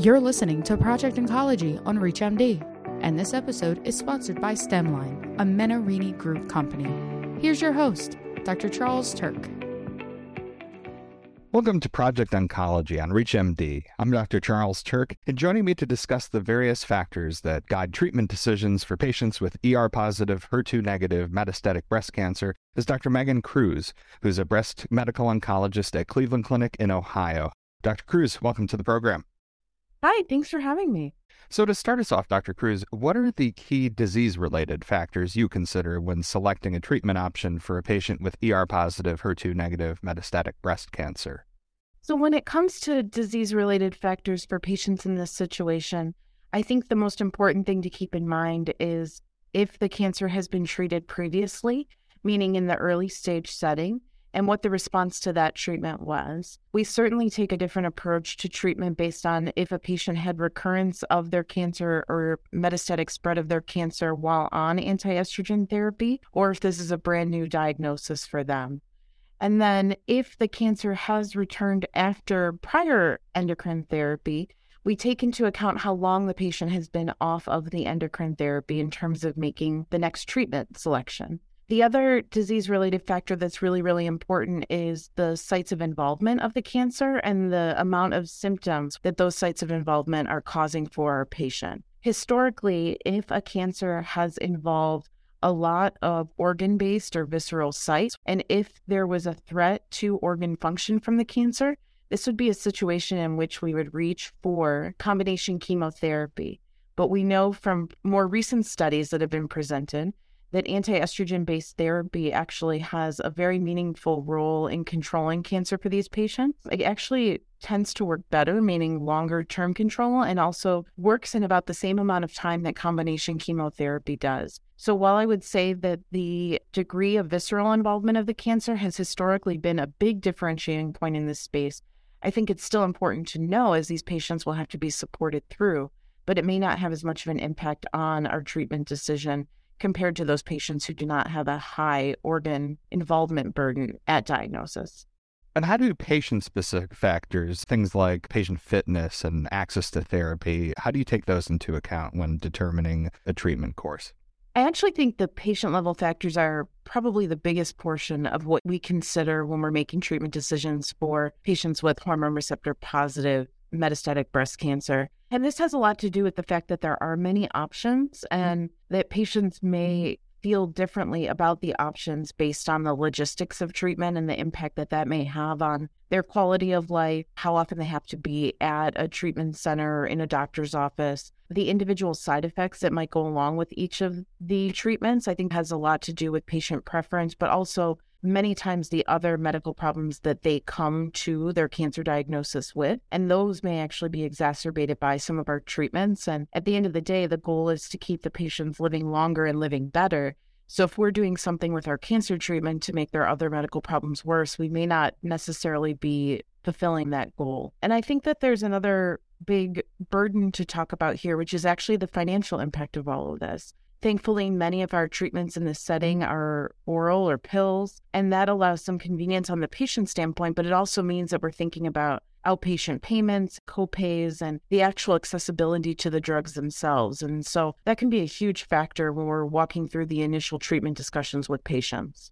You're listening to Project Oncology on ReachMD, and this episode is sponsored by Stemline, a Menarini Group company. Here's your host, Dr. Charles Turck. Welcome to Project Oncology on ReachMD. I'm Dr. Charles Turck, and joining me to discuss the various factors that guide treatment decisions for patients with ER positive, HER2 negative metastatic breast cancer is Dr. Megan Kruse, who's a breast medical oncologist at Cleveland Clinic in Ohio. Dr. Kruse, welcome to the program. Hi, thanks for having me. So, to start us off, Dr. Kruse, what are the key disease related factors you consider when selecting a treatment option for a patient with ER positive, HER2 negative metastatic breast cancer? So, when it comes to disease related factors for patients in this situation, I think the most important thing to keep in mind is if the cancer has been treated previously, meaning in the early stage setting, and what the response to that treatment was. We certainly take a different approach to treatment based on if a patient had recurrence of their cancer or metastatic spread of their cancer while on anti estrogen therapy, or if this is a brand new diagnosis for them. And then if the cancer has returned after prior endocrine therapy, we take into account how long the patient has been off of the endocrine therapy in terms of making the next treatment selection. The other disease related factor that's really, really important is the sites of involvement of the cancer and the amount of symptoms that those sites of involvement are causing for our patient. Historically, if a cancer has involved a lot of organ based or visceral sites, and if there was a threat to organ function from the cancer, this would be a situation in which we would reach for combination chemotherapy. But we know from more recent studies that have been presented that anti estrogen based therapy actually has a very meaningful role in controlling cancer for these patients. It actually tends to work better, meaning longer term control, and also works in about the same amount of time that combination chemotherapy does. So, while I would say that the degree of visceral involvement of the cancer has historically been a big differentiating point in this space, I think it's still important to know as these patients will have to be supported through, but it may not have as much of an impact on our treatment decision compared to those patients who do not have a high organ involvement burden at diagnosis. And how do patient specific factors, things like patient fitness and access to therapy, how do you take those into account when determining a treatment course? I actually think the patient level factors are probably the biggest portion of what we consider when we're making treatment decisions for patients with hormone receptor positive metastatic breast cancer. And this has a lot to do with the fact that there are many options mm-hmm. and that patients may feel differently about the options based on the logistics of treatment and the impact that that may have on their quality of life, how often they have to be at a treatment center or in a doctor's office, the individual side effects that might go along with each of the treatments, I think has a lot to do with patient preference, but also many times the other medical problems that they come to their cancer diagnosis with. And those may actually be exacerbated by some of our treatments. And at the end of the day, the goal is to keep the patients living longer and living better. So if we're doing something with our cancer treatment to make their other medical problems worse, we may not necessarily be fulfilling that goal. And I think that there's another big burden to talk about here, which is actually the financial impact of all of this. Thankfully, many of our treatments in this setting are oral or pills, and that allows some convenience on the patient standpoint, but it also means that we're thinking about outpatient payments, copays, and the actual accessibility to the drugs themselves. And so that can be a huge factor when we're walking through the initial treatment discussions with patients.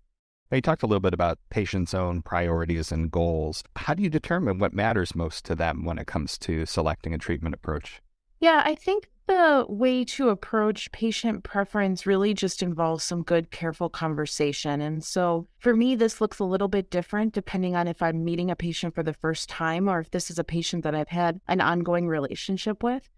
You talked a little bit about patients' own priorities and goals. How do you determine what matters most to them when it comes to selecting a treatment approach? Yeah, I think the way to approach patient preference really just involves some good, careful conversation. And so for me, this looks a little bit different depending on if I'm meeting a patient for the first time or if this is a patient that I've had an ongoing relationship with.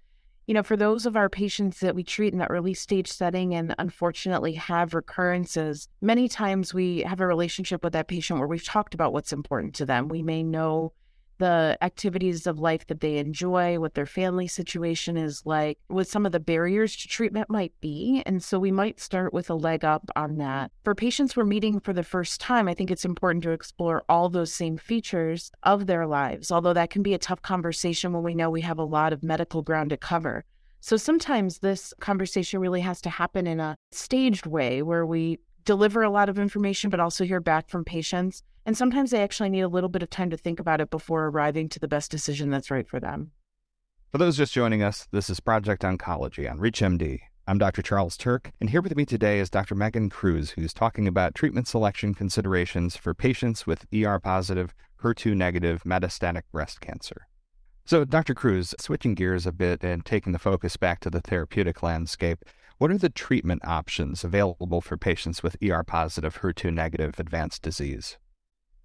You know, for those of our patients that we treat in the early stage setting and unfortunately have recurrences, many times we have a relationship with that patient where we've talked about what's important to them. We may know the activities of life that they enjoy, what their family situation is like, what some of the barriers to treatment might be. And so we might start with a leg up on that. For patients we're meeting for the first time, I think it's important to explore all those same features of their lives, although that can be a tough conversation when we know we have a lot of medical ground to cover. So sometimes this conversation really has to happen in a staged way where we deliver a lot of information, but also hear back from patients. And sometimes they actually need a little bit of time to think about it before arriving to the best decision that's right for them. For those just joining us, this is Project Oncology on ReachMD. I'm Dr. Charles Turck, and here with me today is Dr. Megan Kruse, who's talking about treatment selection considerations for patients with ER positive, HER2 negative metastatic breast cancer. So, Dr. Kruse, switching gears a bit and taking the focus back to the therapeutic landscape, what are the treatment options available for patients with ER positive, HER2 negative advanced disease?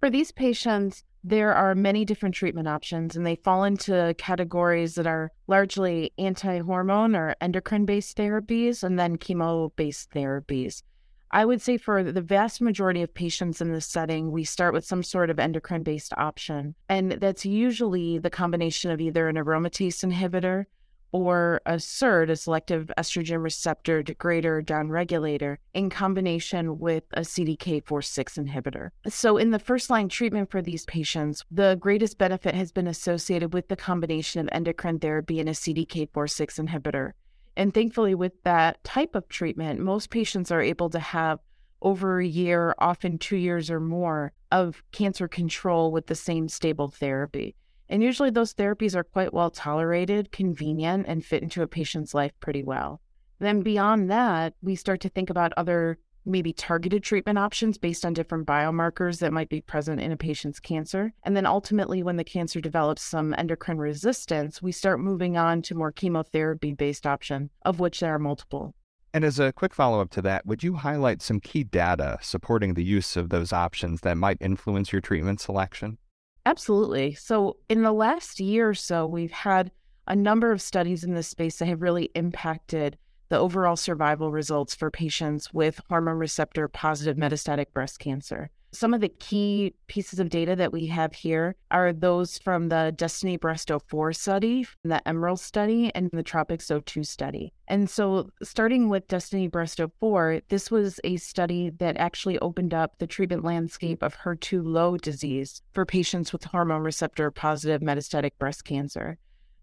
For these patients, there are many different treatment options, and they fall into categories that are largely anti hormone or endocrine based therapies and then chemo based therapies. I would say for the vast majority of patients in this setting, we start with some sort of endocrine based option. And that's usually the combination of either an aromatase inhibitor or a SERD, a selective estrogen receptor degrader downregulator, in combination with a CDK4/6 inhibitor. So, in the first line treatment for these patients, the greatest benefit has been associated with the combination of endocrine therapy and a CDK4/6 inhibitor. And thankfully, with that type of treatment, most patients are able to have over a year, often two years or more, of cancer control with the same stable therapy. And usually those therapies are quite well tolerated, convenient, and fit into a patient's life pretty well. Then beyond that, we start to think about other maybe targeted treatment options based on different biomarkers that might be present in a patient's cancer. And then ultimately, when the cancer develops some endocrine resistance, we start moving on to more chemotherapy based option, of which there are multiple. And as a quick follow up to that, would you highlight some key data supporting the use of those options that might influence your treatment selection? Absolutely. So, in the last year or so, we've had a number of studies in this space that have really impacted the overall survival results for patients with hormone receptor positive metastatic breast cancer. Some of the key pieces of data that we have here are those from the Destiny Breast 04 study, the Emerald study, and the Tropics 02 study. And so, starting with Destiny Breast 04, this was a study that actually opened up the treatment landscape of HER2 low disease for patients with hormone receptor positive metastatic breast cancer.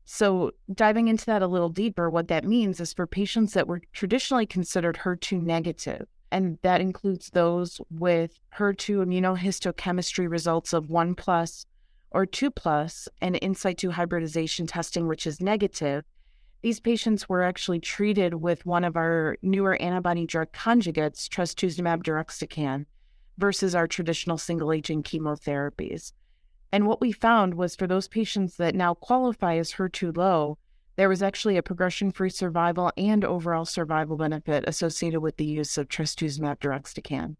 So, diving into that a little deeper, what that means is for patients that were traditionally considered HER2 negative, and that includes those with HER2 immunohistochemistry results of 1 plus or 2 plus and in situ hybridization testing, which is negative. These patients were actually treated with one of our newer antibody drug conjugates, trastuzumab deruxtecan, versus our traditional single agent chemotherapies. And what we found was for those patients that now qualify as HER2 low, there was actually a progression free survival and overall survival benefit associated with the use of trastuzumab deruxtecan.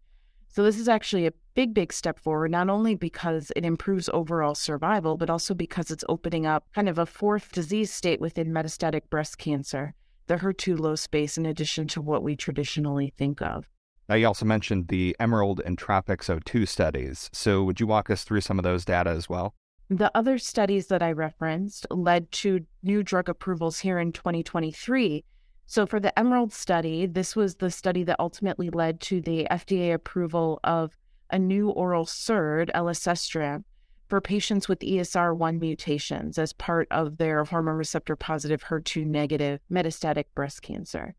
So, this is actually a big, big step forward, not only because it improves overall survival, but also because it's opening up kind of a fourth disease state within metastatic breast cancer, the HER2 low space, in addition to what we traditionally think of. Now, you also mentioned the Emerald and Tropics 02 studies. So, would you walk us through some of those data as well? The other studies that I referenced led to new drug approvals here in 2023. So, for the Emerald study, this was the study that ultimately led to the FDA approval of a new oral SERD, elacestrant, for patients with ESR1 mutations as part of their hormone receptor positive HER2 negative metastatic breast cancer.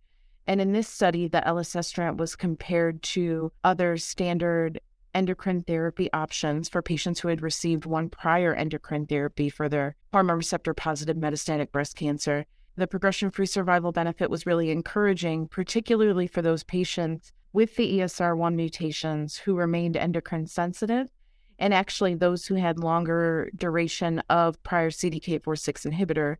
And in this study, the elacestrant was compared to other standard endocrine therapy options for patients who had received one prior endocrine therapy for their hormone receptor positive metastatic breast cancer. The progression free survival benefit was really encouraging, particularly for those patients with the ESR1 mutations who remained endocrine sensitive, and actually those who had longer duration of prior CDK4/6 inhibitor.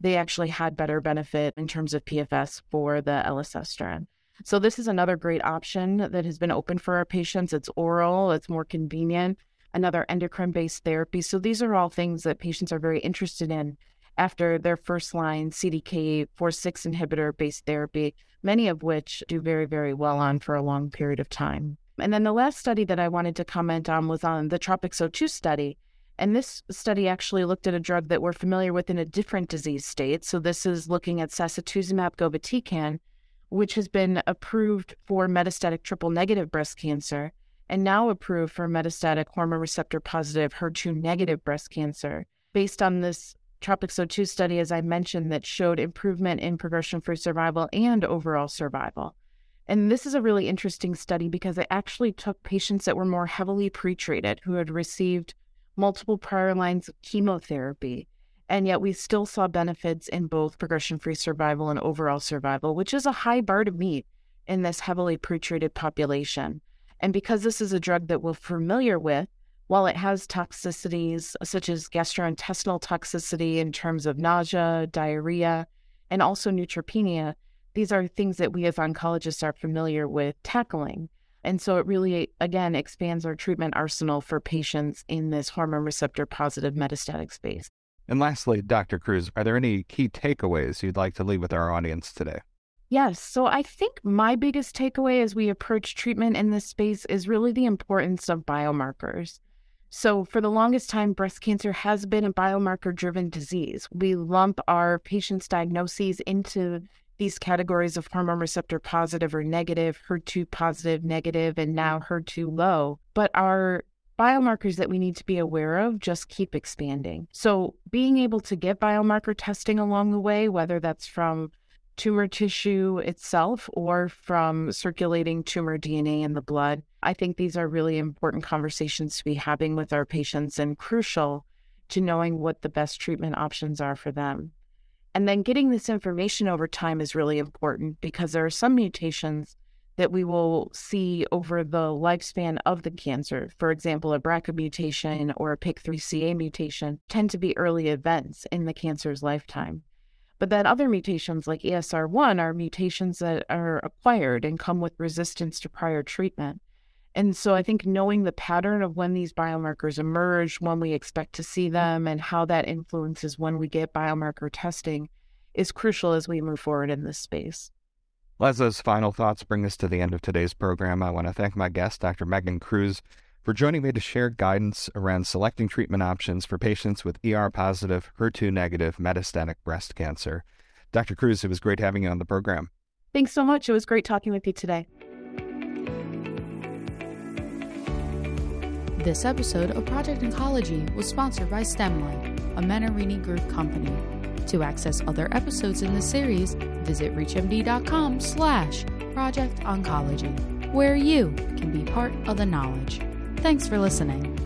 They actually had better benefit in terms of PFS for the elacestrant. So this is another great option that has been open for our patients. It's oral, it's more convenient, another endocrine based therapy. So these are all things that patients are very interested in after their first line CDK 4/6 inhibitor based therapy, many of which do very, very well on for a long period of time. And then the last study that I wanted to comment on was on the Tropics 02 study. And this study actually looked at a drug that we're familiar with in a different disease state. So this is looking at sacituzumab govitecan, which has been approved for metastatic triple negative breast cancer and now approved for metastatic hormone receptor positive HER2 negative breast cancer. Based on this Tropics 02 study, as I mentioned, that showed improvement in progression free survival and overall survival. And this is a really interesting study because it actually took patients that were more heavily pretreated, who had received multiple prior lines of chemotherapy, And yet we still saw benefits in both progression free survival and overall survival, which is a high bar to meet in this heavily pretreated population. And because this is a drug that we're familiar with, while it has toxicities uh, such as gastrointestinal toxicity in terms of nausea, diarrhea, and also neutropenia, these are things that we as oncologists are familiar with tackling. And so it really, again, expands our treatment arsenal for patients in this hormone receptor positive metastatic space. And lastly, Dr. Kruse, are there any key takeaways you'd like to leave with our audience today? Yes. So I think my biggest takeaway as we approach treatment in this space is really the importance of biomarkers. So, for the longest time, breast cancer has been a biomarker driven disease. We lump our patients' diagnoses into these categories of hormone receptor positive or negative, HER2 positive, negative, and now HER2 low. But our biomarkers that we need to be aware of just keep expanding. So, being able to get biomarker testing along the way, whether that's from tumor tissue itself or from circulating tumor DNA in the blood, I think these are really important conversations to be having with our patients and crucial to knowing what the best treatment options are for them. And then getting this information over time is really important because there are some mutations that we will see over the lifespan of the cancer. For example, a BRCA mutation or a PIK3CA mutation tend to be early events in the cancer's lifetime. But then other mutations like ESR1 are mutations that are acquired and come with resistance to prior treatment. And so I think knowing the pattern of when these biomarkers emerge, when we expect to see them, and how that influences when we get biomarker testing is crucial as we move forward in this space. As those final thoughts bring us to the end of today's program, I want to thank my guest, Dr. Megan Kruse, for joining me to share guidance around selecting treatment options for patients with ER positive, HER2 negative metastatic breast cancer. Dr. Kruse, it was great having you on the program. Thanks so much. It was great talking with you today. This episode of Project Oncology was sponsored by Stemline, a Menarini Group company. To access other episodes in the series, visit reachmd.com slash Project Oncology, where you can be part of the knowledge. Thanks for listening.